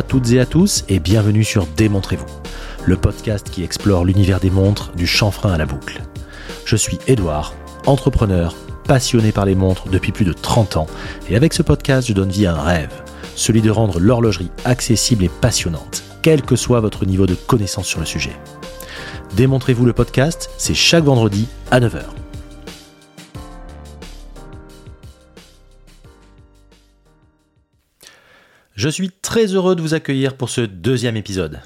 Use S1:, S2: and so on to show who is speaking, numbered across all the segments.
S1: à toutes et à tous et bienvenue sur Démontrez-vous, le podcast qui explore l'univers des montres du chanfrein à la boucle. Je suis Edouard, entrepreneur, passionné par les montres depuis plus de 30 ans et avec ce podcast je donne vie à un rêve, celui de rendre l'horlogerie accessible et passionnante, quel que soit votre niveau de connaissance sur le sujet. Démontrez-vous le podcast, c'est chaque vendredi à 9h. Je suis très heureux de vous accueillir pour ce deuxième épisode.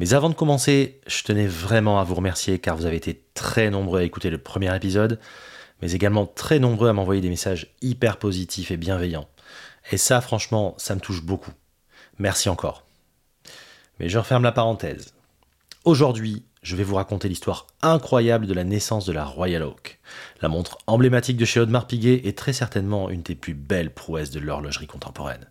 S1: Mais avant de commencer, je tenais vraiment à vous remercier car vous avez été très nombreux à écouter le premier épisode, mais également très nombreux à m'envoyer des messages hyper positifs et bienveillants. Et ça, franchement, ça me touche beaucoup. Merci encore. Mais je referme la parenthèse. Aujourd'hui, je vais vous raconter l'histoire incroyable de la naissance de la Royal Oak. La montre emblématique de chez Audemars Piguet est très certainement une des plus belles prouesses de l'horlogerie contemporaine.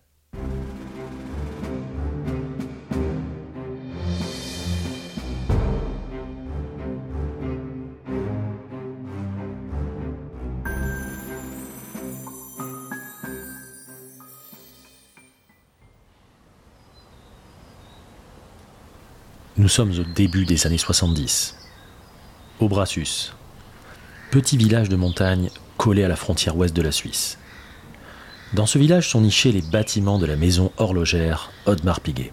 S1: Nous sommes au début des années 70. Au Brassus, petit village de montagne collé à la frontière ouest de la Suisse. Dans ce village sont nichés les bâtiments de la maison horlogère Audemars Piguet.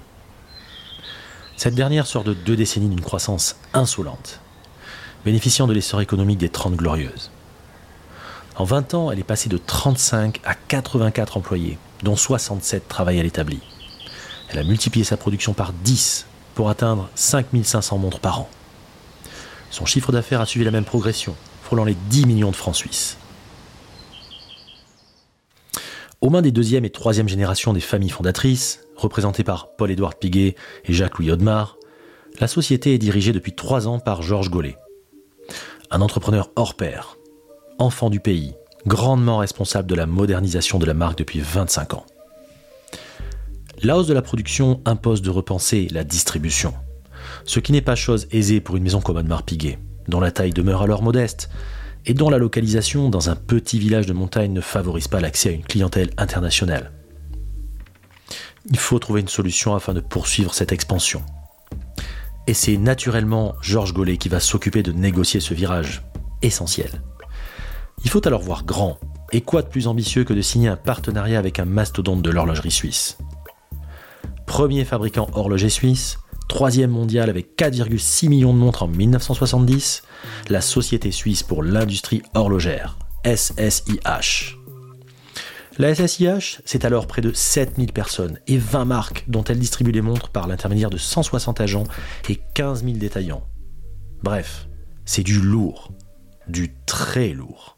S1: Cette dernière sort de deux décennies d'une croissance insolente, bénéficiant de l'essor économique des Trente Glorieuses. En 20 ans, elle est passée de 35 à 84 employés, dont 67 travaillent à l'établi. Elle a multiplié sa production par 10 pour atteindre 5500 montres par an. Son chiffre d'affaires a suivi la même progression, frôlant les 10 millions de francs suisses. Aux mains des deuxième et troisième générations des familles fondatrices, représentées par Paul-Édouard Piguet et Jacques-Louis Audemars, la société est dirigée depuis trois ans par Georges Gollet. Un entrepreneur hors pair, enfant du pays, grandement responsable de la modernisation de la marque depuis 25 ans. La hausse de la production impose de repenser la distribution. Ce qui n'est pas chose aisée pour une maison comme Audemars Piguet, dont la taille demeure alors modeste, et dont la localisation dans un petit village de montagne ne favorise pas l'accès à une clientèle internationale. Il faut trouver une solution afin de poursuivre cette expansion. Et c'est naturellement Georges Gollet qui va s'occuper de négocier ce virage, essentiel. Il faut alors voir grand, et quoi de plus ambitieux que de signer un partenariat avec un mastodonte de l'horlogerie suisse premier fabricant horloger suisse, troisième mondial avec 4,6 millions de montres en 1970, la Société suisse pour l'industrie horlogère, SSIH. La SSIH, c'est alors près de 7000 personnes et 20 marques dont elle distribue les montres par l'intermédiaire de 160 agents et 15 000 détaillants. Bref, c'est du lourd, du très lourd.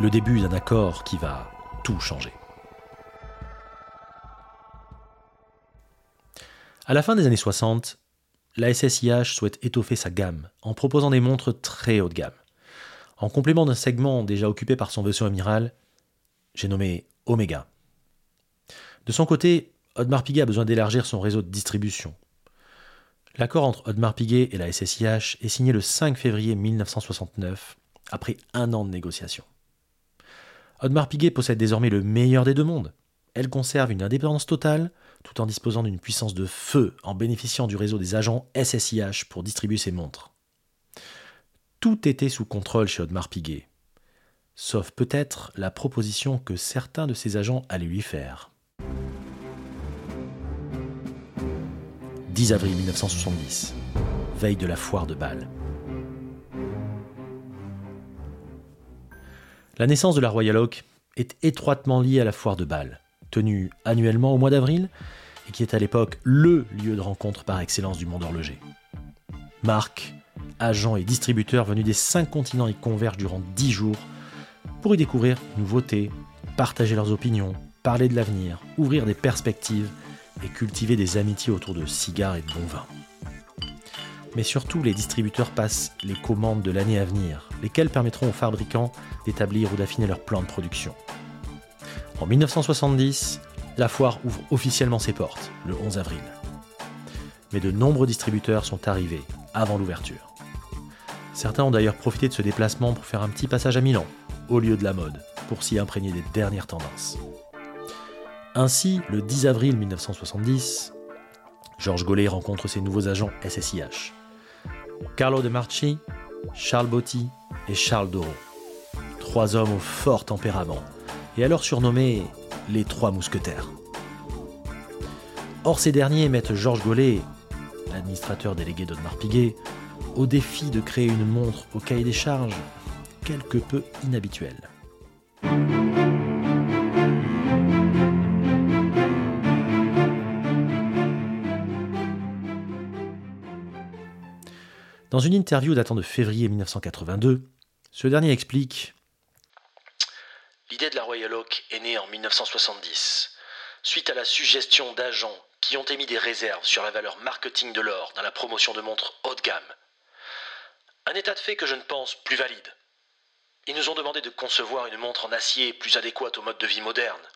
S1: Le début d'un accord qui va tout changer. À la fin des années 60, la SSIH souhaite étoffer sa gamme en proposant des montres très haut de gamme. En complément d'un segment déjà occupé par son vaisseau amiral, j'ai nommé Omega. De son côté, Audemars Piguet a besoin d'élargir son réseau de distribution. L'accord entre Audemars Piguet et la SSIH est signé le 5 février 1969, après un an de négociations. Audemars Piguet possède désormais le meilleur des deux mondes. Elle conserve une indépendance totale, tout en disposant d'une puissance de feu en bénéficiant du réseau des agents SSIH pour distribuer ses montres. Tout était sous contrôle chez Audemars Piguet, sauf peut-être la proposition que certains de ses agents allaient lui faire. 10 avril 1970, veille de la foire de Bâle. La naissance de la Royal Oak est étroitement liée à la foire de Bâle, tenue annuellement au mois d'avril et qui est à l'époque LE lieu de rencontre par excellence du monde horloger. Marques, agents et distributeurs venus des cinq continents y convergent durant dix jours pour y découvrir nouveautés, partager leurs opinions, parler de l'avenir, ouvrir des perspectives et cultiver des amitiés autour de cigares et de bons vins mais surtout les distributeurs passent les commandes de l'année à venir, lesquelles permettront aux fabricants d'établir ou d'affiner leur plan de production. En 1970, la foire ouvre officiellement ses portes, le 11 avril. Mais de nombreux distributeurs sont arrivés avant l'ouverture. Certains ont d'ailleurs profité de ce déplacement pour faire un petit passage à Milan, au lieu de la mode, pour s'y imprégner des dernières tendances. Ainsi, le 10 avril 1970, Georges Gollet rencontre ses nouveaux agents SSIH. Carlo De Marchi, Charles Botti et Charles Doro. Trois hommes au fort tempérament, et alors surnommés les Trois Mousquetaires. Or, ces derniers mettent Georges Gollet, l'administrateur délégué d'Audemars Piguet, au défi de créer une montre au cahier des charges quelque peu inhabituel. Dans une interview datant de février 1982, ce dernier explique
S2: L'idée de la Royal Oak est née en 1970, suite à la suggestion d'agents qui ont émis des réserves sur la valeur marketing de l'or dans la promotion de montres haut de gamme. Un état de fait que je ne pense plus valide. Ils nous ont demandé de concevoir une montre en acier plus adéquate au mode de vie moderne.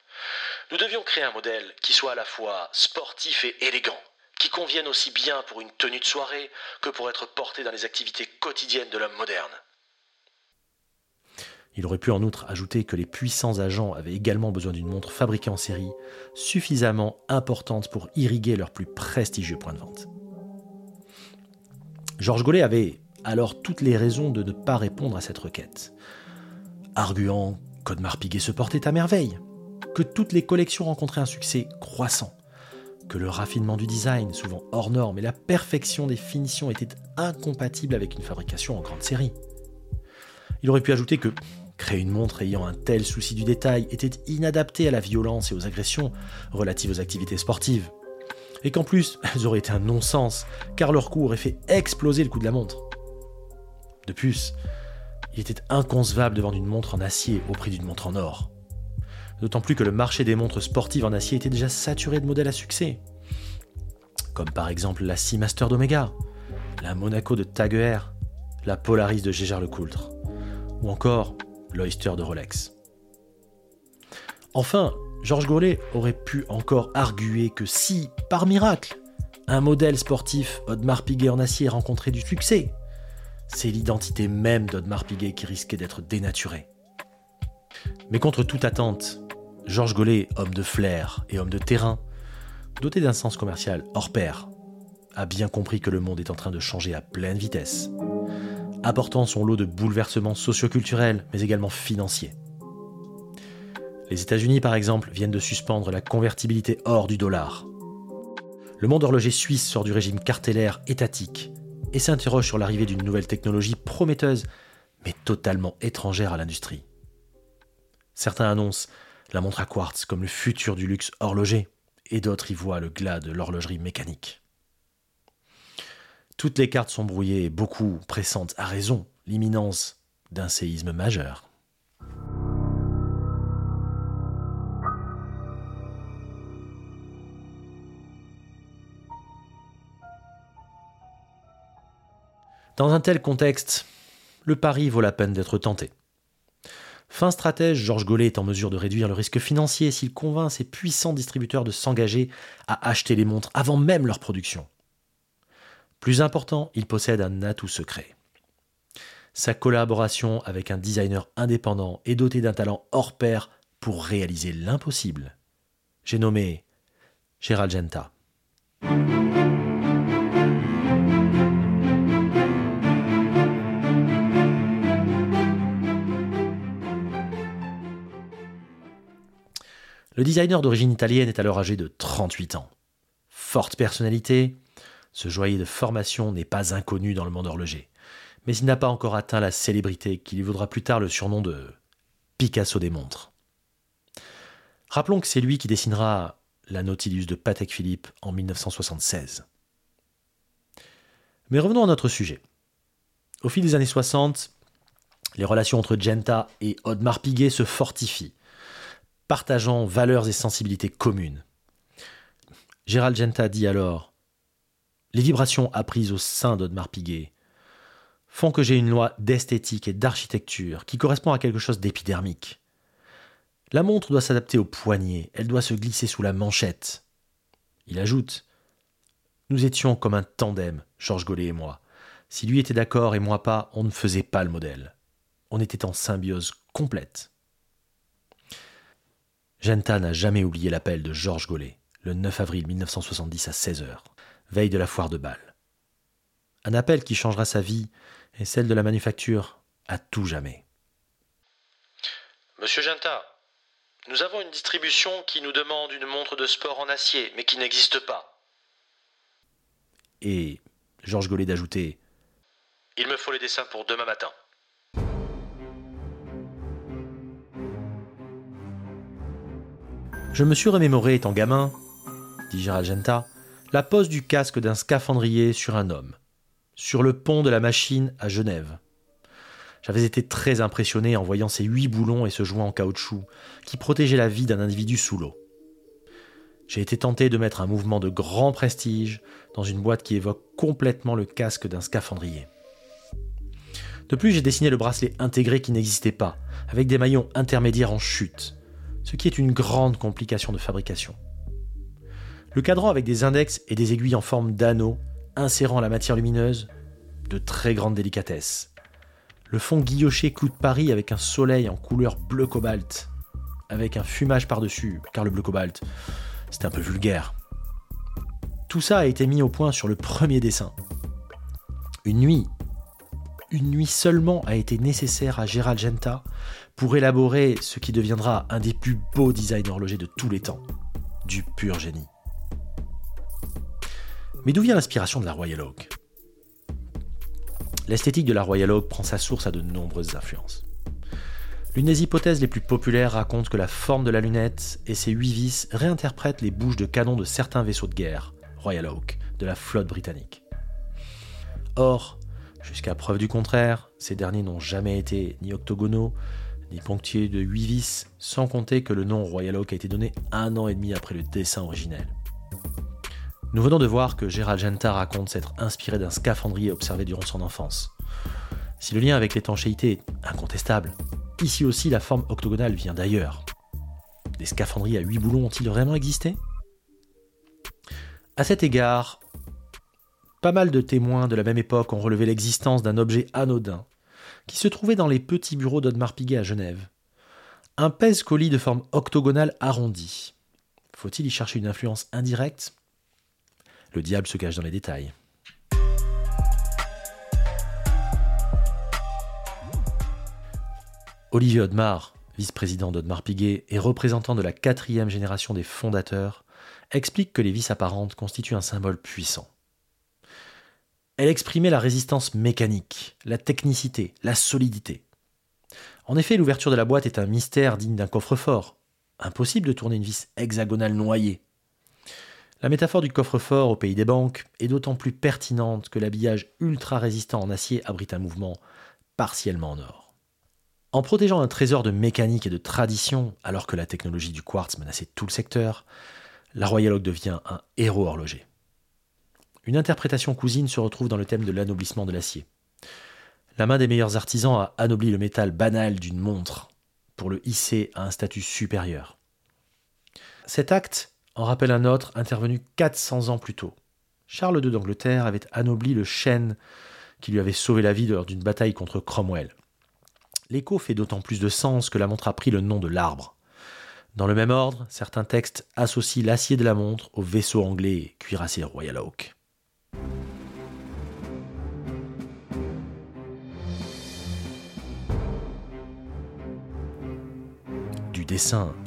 S2: Nous devions créer un modèle qui soit à la fois sportif et élégant qui conviennent aussi bien pour une tenue de soirée que pour être porté dans les activités quotidiennes de l'homme moderne.
S1: Il aurait pu en outre ajouter que les puissants agents avaient également besoin d'une montre fabriquée en série, suffisamment importante pour irriguer leur plus prestigieux point de vente. Georges Gollet avait alors toutes les raisons de ne pas répondre à cette requête, arguant qu'Audemars Piguet se portait à merveille, que toutes les collections rencontraient un succès croissant, que le raffinement du design, souvent hors norme, et la perfection des finitions étaient incompatibles avec une fabrication en grande série. Il aurait pu ajouter que créer une montre ayant un tel souci du détail était inadapté à la violence et aux agressions relatives aux activités sportives. Et qu'en plus, elles auraient été un non-sens, car leur coût aurait fait exploser le coût de la montre. De plus, il était inconcevable de vendre une montre en acier au prix d'une montre en or d'autant plus que le marché des montres sportives en acier était déjà saturé de modèles à succès. Comme par exemple la Seamaster d'Omega, la Monaco de Tag Heuer, la Polaris de Gégard Lecoultre, ou encore l'Oyster de Rolex. Enfin, Georges Gollet aurait pu encore arguer que si, par miracle, un modèle sportif Audemars Piguet en acier rencontrait du succès, c'est l'identité même d'Audemars Piguet qui risquait d'être dénaturée. Mais contre toute attente, Georges Gollet, homme de flair et homme de terrain, doté d'un sens commercial hors pair, a bien compris que le monde est en train de changer à pleine vitesse, apportant son lot de bouleversements socioculturels, mais également financiers. Les États-Unis, par exemple, viennent de suspendre la convertibilité hors du dollar. Le monde horloger suisse sort du régime cartellaire étatique et s'interroge sur l'arrivée d'une nouvelle technologie prometteuse, mais totalement étrangère à l'industrie. Certains annoncent la montre à quartz comme le futur du luxe horloger, et d'autres y voient le glas de l'horlogerie mécanique. Toutes les cartes sont brouillées et beaucoup pressentent à raison l'imminence d'un séisme majeur. Dans un tel contexte, le pari vaut la peine d'être tenté. Fin stratège, Georges Gollet est en mesure de réduire le risque financier s'il convainc ses puissants distributeurs de s'engager à acheter les montres avant même leur production. Plus important, il possède un atout secret. Sa collaboration avec un designer indépendant est dotée d'un talent hors pair pour réaliser l'impossible. J'ai nommé Gérald Genta. Le designer d'origine italienne est alors âgé de 38 ans. Forte personnalité, ce joaillier de formation n'est pas inconnu dans le monde horloger, mais il n'a pas encore atteint la célébrité qui lui vaudra plus tard le surnom de Picasso des montres. Rappelons que c'est lui qui dessinera la Nautilus de Patek Philippe en 1976. Mais revenons à notre sujet. Au fil des années 60, les relations entre Genta et Audemars Piguet se fortifient partageant valeurs et sensibilités communes. Gérald Genta dit alors Les vibrations apprises au sein d'Audemars Piguet font que j'ai une loi d'esthétique et d'architecture qui correspond à quelque chose d'épidermique. La montre doit s'adapter au poignet, elle doit se glisser sous la manchette. Il ajoute Nous étions comme un tandem, Georges Gollet et moi. Si lui était d'accord et moi pas, on ne faisait pas le modèle. On était en symbiose complète. Genta n'a jamais oublié l'appel de Georges Gollet, le 9 avril 1970 à 16h, veille de la foire de Bâle. Un appel qui changera sa vie et celle de la manufacture à tout jamais.
S2: Monsieur Genta, nous avons une distribution qui nous demande une montre de sport en acier, mais qui n'existe pas.
S1: Et Georges Gollet d'ajouter
S2: Il me faut les dessins pour demain matin.
S1: Je me suis remémoré étant gamin, dit Gérald Genta, la pose du casque d'un scaphandrier sur un homme, sur le pont de la machine à Genève. J'avais été très impressionné en voyant ces huit boulons et ce joint en caoutchouc qui protégeait la vie d'un individu sous l'eau. J'ai été tenté de mettre un mouvement de grand prestige dans une boîte qui évoque complètement le casque d'un scaphandrier. De plus, j'ai dessiné le bracelet intégré qui n'existait pas, avec des maillons intermédiaires en chute, ce qui est une grande complication de fabrication. Le cadran avec des index et des aiguilles en forme d'anneau insérant la matière lumineuse, de très grande délicatesse. Le fond guilloché clou de Paris avec un soleil en couleur bleu cobalt, avec un fumage par-dessus, car le bleu cobalt, c'est un peu vulgaire. Tout ça a été mis au point sur le premier dessin. Une nuit, une nuit seulement a été nécessaire à Gérald Genta pour élaborer ce qui deviendra un des plus beaux designs horlogers de tous les temps. Du pur génie. Mais d'où vient l'inspiration de la Royal Oak? L'esthétique de la Royal Oak prend sa source à de nombreuses influences. L'une des hypothèses les plus populaires raconte que la forme de la lunette et ses huit vis réinterprètent les bouches de canon de certains vaisseaux de guerre, Royal Oak, de la flotte britannique. Or, jusqu'à preuve du contraire, ces derniers n'ont jamais été ni octogonaux, ni ponctués de huit vis, sans compter que le nom Royal Oak a été donné un an et demi après le dessin originel. Nous venons de voir que Gérald Genta raconte s'être inspiré d'un scaphandrier observé durant son enfance. Si le lien avec l'étanchéité est incontestable, ici aussi la forme octogonale vient d'ailleurs. Des scaphandriers à huit boulons ont-ils vraiment existé? À cet égard, pas mal de témoins de la même époque ont relevé l'existence d'un objet anodin qui se trouvait dans les petits bureaux d'Audemars Piguet à Genève. Un pèse-colis de forme octogonale arrondie. Faut-il y chercher une influence indirecte? Le diable se cache dans les détails. Olivier Audemars, vice-président d'Audemars Piguet et représentant de la quatrième génération des fondateurs, explique que les vis apparentes constituent un symbole puissant. Elle exprimait la résistance mécanique, la technicité, la solidité. En effet, l'ouverture de la boîte est un mystère digne d'un coffre-fort. Impossible de tourner une vis hexagonale noyée. La métaphore du coffre-fort au pays des banques est d'autant plus pertinente que l'habillage ultra résistant en acier abrite un mouvement partiellement en or. En protégeant un trésor de mécanique et de tradition, alors que la technologie du quartz menaçait tout le secteur, la Royal Oak devient un héros horloger. Une interprétation cousine se retrouve dans le thème de l'anoblissement de l'acier. La main des meilleurs artisans a anobli le métal banal d'une montre pour le hisser à un statut supérieur. Cet acte en rappelle un autre intervenu 400 ans plus tôt. Charles II d'Angleterre avait anobli le chêne qui lui avait sauvé la vie lors d'une bataille contre Cromwell. L'écho fait d'autant plus de sens que la montre a pris le nom de l'arbre. Dans le même ordre, certains textes associent l'acier de la montre au vaisseau anglais cuirassé Royal Oak.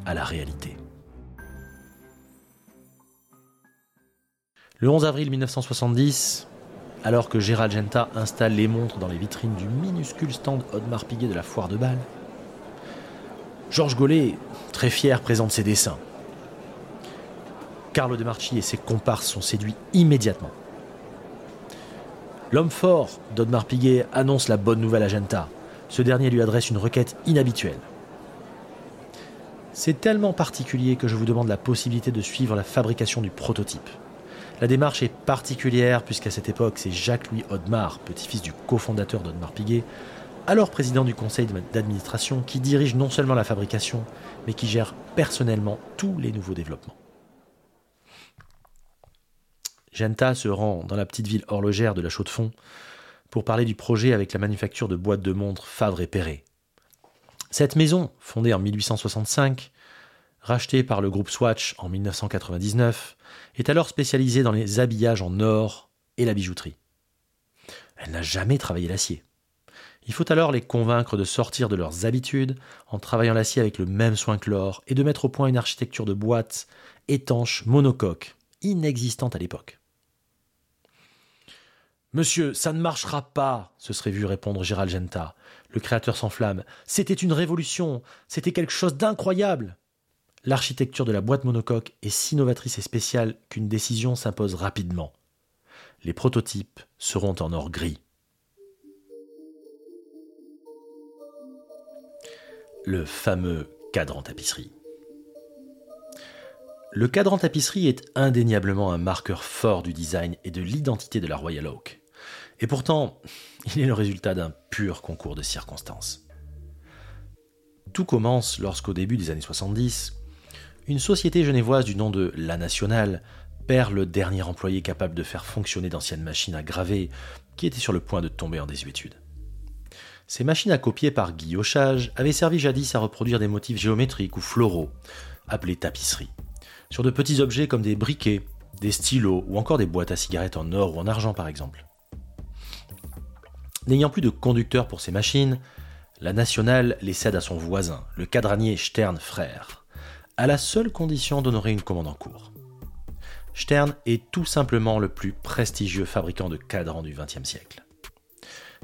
S1: À la réalité. Le 11 avril 1970, alors que Gérald Genta installe les montres dans les vitrines du minuscule stand Audemars Piguet de la foire de Bâle, Georges Gollet, très fier, présente ses dessins. Carlo de Marchi et ses comparses sont séduits immédiatement. L'homme fort d'Audemars Piguet annonce la bonne nouvelle à Genta. Ce dernier lui adresse une requête inhabituelle. C'est tellement particulier que je vous demande la possibilité de suivre la fabrication du prototype. La démarche est particulière puisqu'à cette époque, c'est Jacques-Louis Audemars, petit-fils du cofondateur d'Audemars Piguet, alors président du conseil d'administration, qui dirige non seulement la fabrication, mais qui gère personnellement tous les nouveaux développements. Genta se rend dans la petite ville horlogère de la Chaux-de-Fonds pour parler du projet avec la manufacture de boîtes de montres Favre et Perret. Cette maison, fondée en 1865, rachetée par le groupe Swatch en 1999, est alors spécialisée dans les habillages en or et la bijouterie. Elle n'a jamais travaillé l'acier. Il faut alors les convaincre de sortir de leurs habitudes en travaillant l'acier avec le même soin que l'or et de mettre au point une architecture de boîte étanche monocoque, inexistante à l'époque. Monsieur, ça ne marchera pas, se serait vu répondre Gérald Genta. Le créateur s'enflamme. C'était une révolution, c'était quelque chose d'incroyable. L'architecture de la boîte monocoque est si novatrice et spéciale qu'une décision s'impose rapidement. Les prototypes seront en or gris. Le fameux cadran tapisserie. Le cadran tapisserie est indéniablement un marqueur fort du design et de l'identité de la Royal Oak. Et pourtant, il est le résultat d'un pur concours de circonstances. Tout commence lorsqu'au début des années 70, une société genevoise du nom de La Nationale perd le dernier employé capable de faire fonctionner d'anciennes machines à graver qui étaient sur le point de tomber en désuétude. Ces machines à copier par guillochage avaient servi jadis à reproduire des motifs géométriques ou floraux, appelés tapisseries, sur de petits objets comme des briquets, des stylos ou encore des boîtes à cigarettes en or ou en argent par exemple. N'ayant plus de conducteur pour ces machines, la nationale les cède à son voisin, le cadranier Stern Frère, à la seule condition d'honorer une commande en cours. Stern est tout simplement le plus prestigieux fabricant de cadrans du XXe siècle.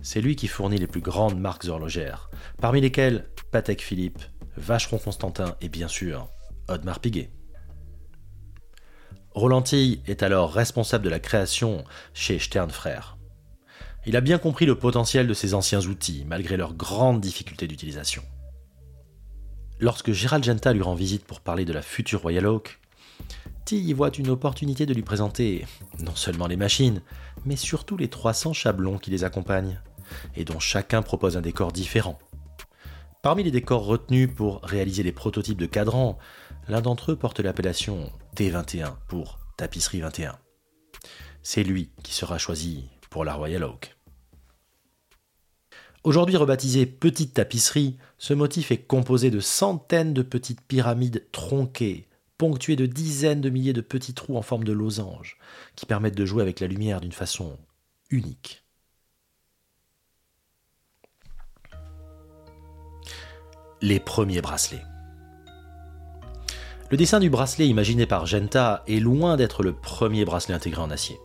S1: C'est lui qui fournit les plus grandes marques horlogères, parmi lesquelles Patek Philippe, Vacheron Constantin et bien sûr Audemars Piguet. Rolanty est alors responsable de la création chez Stern Frères. Il a bien compris le potentiel de ces anciens outils, malgré leurs grandes difficultés d'utilisation. Lorsque Gérald Genta lui rend visite pour parler de la future Royal Oak, T y voit une opportunité de lui présenter non seulement les machines, mais surtout les 300 chablons qui les accompagnent, et dont chacun propose un décor différent. Parmi les décors retenus pour réaliser les prototypes de cadrans, l'un d'entre eux porte l'appellation T21 pour Tapisserie 21. C'est lui qui sera choisi la Royal Oak. Aujourd'hui rebaptisé Petite Tapisserie, ce motif est composé de centaines de petites pyramides tronquées, ponctuées de dizaines de milliers de petits trous en forme de losange, qui permettent de jouer avec la lumière d'une façon unique. Les premiers bracelets. Le dessin du bracelet imaginé par Genta est loin d'être le premier bracelet intégré en acier.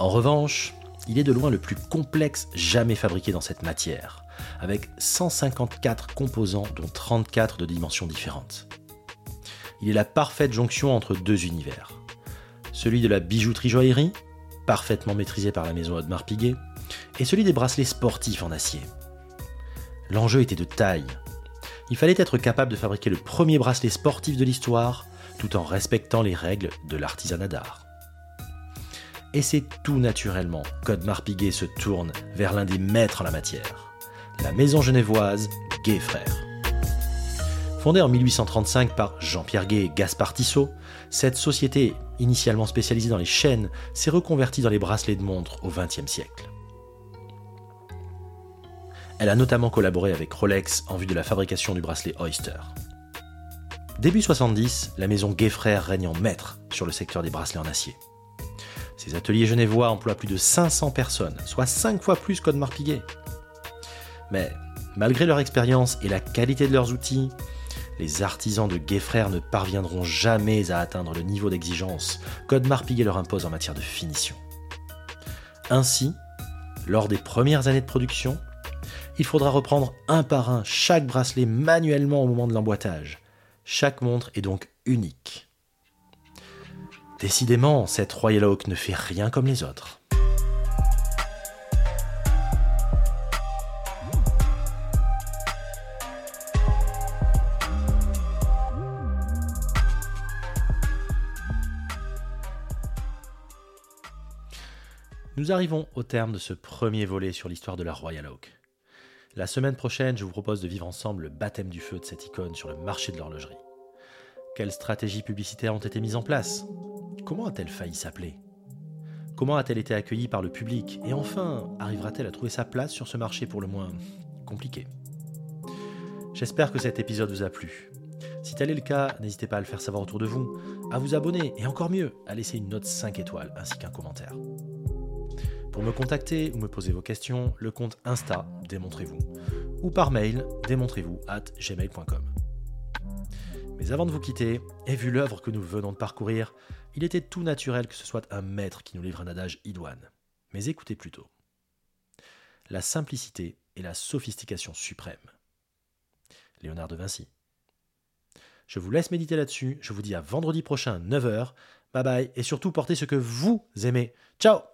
S1: En revanche, il est de loin le plus complexe jamais fabriqué dans cette matière, avec 154 composants dont 34 de dimensions différentes. Il est la parfaite jonction entre deux univers. Celui de la bijouterie-joaillerie, parfaitement maîtrisé par la maison Audemars Piguet, et celui des bracelets sportifs en acier. L'enjeu était de taille. Il fallait être capable de fabriquer le premier bracelet sportif de l'histoire tout en respectant les règles de l'artisanat d'art. Et c'est tout naturellement qu'Audemars Piguet se tourne vers l'un des maîtres en la matière, la maison genevoise Gay. Fondée en 1835 par Jean-Pierre Gay et Gaspard Tissot, cette société, initialement spécialisée dans les chaînes, s'est reconvertie dans les bracelets de montre au XXe siècle. Elle a notamment collaboré avec Rolex en vue de la fabrication du bracelet Oyster. Début 70, la maison Gay règne en maître sur le secteur des bracelets en acier. Ces ateliers genevois emploient plus de 500 personnes, soit 5 fois plus qu'Audemars Piguet. Mais malgré leur expérience et la qualité de leurs outils, les artisans de Gay Frères ne parviendront jamais à atteindre le niveau d'exigence qu'Audemars Piguet leur impose en matière de finition. Ainsi, lors des premières années de production, il faudra reprendre un par un chaque bracelet manuellement au moment de l'emboîtage. Chaque montre est donc unique. Décidément, cette Royal Oak ne fait rien comme les autres. Nous arrivons au terme de ce premier volet sur l'histoire de la Royal Oak. La semaine prochaine, je vous propose de vivre ensemble le baptême du feu de cette icône sur le marché de l'horlogerie. Quelles stratégies publicitaires ont été mises en place? Comment a-t-elle failli s'appeler? Comment a-t-elle été accueillie par le public? Et enfin, arrivera-t-elle à trouver sa place sur ce marché pour le moins compliqué? J'espère que cet épisode vous a plu. Si tel est le cas, n'hésitez pas à le faire savoir autour de vous, à vous abonner et encore mieux, à laisser une note 5 étoiles ainsi qu'un commentaire. Pour me contacter ou me poser vos questions, le compte Insta, démontrez-vous, ou par mail, démontrez-vous at gmail.com. Mais avant de vous quitter, et vu l'œuvre que nous venons de parcourir, il était tout naturel que ce soit un maître qui nous livre un adage idoine. Mais écoutez plutôt. La simplicité est la sophistication suprême. Léonard de Vinci. Je vous laisse méditer là-dessus. Je vous dis à vendredi prochain, 9h. Bye bye. Et surtout, portez ce que vous aimez. Ciao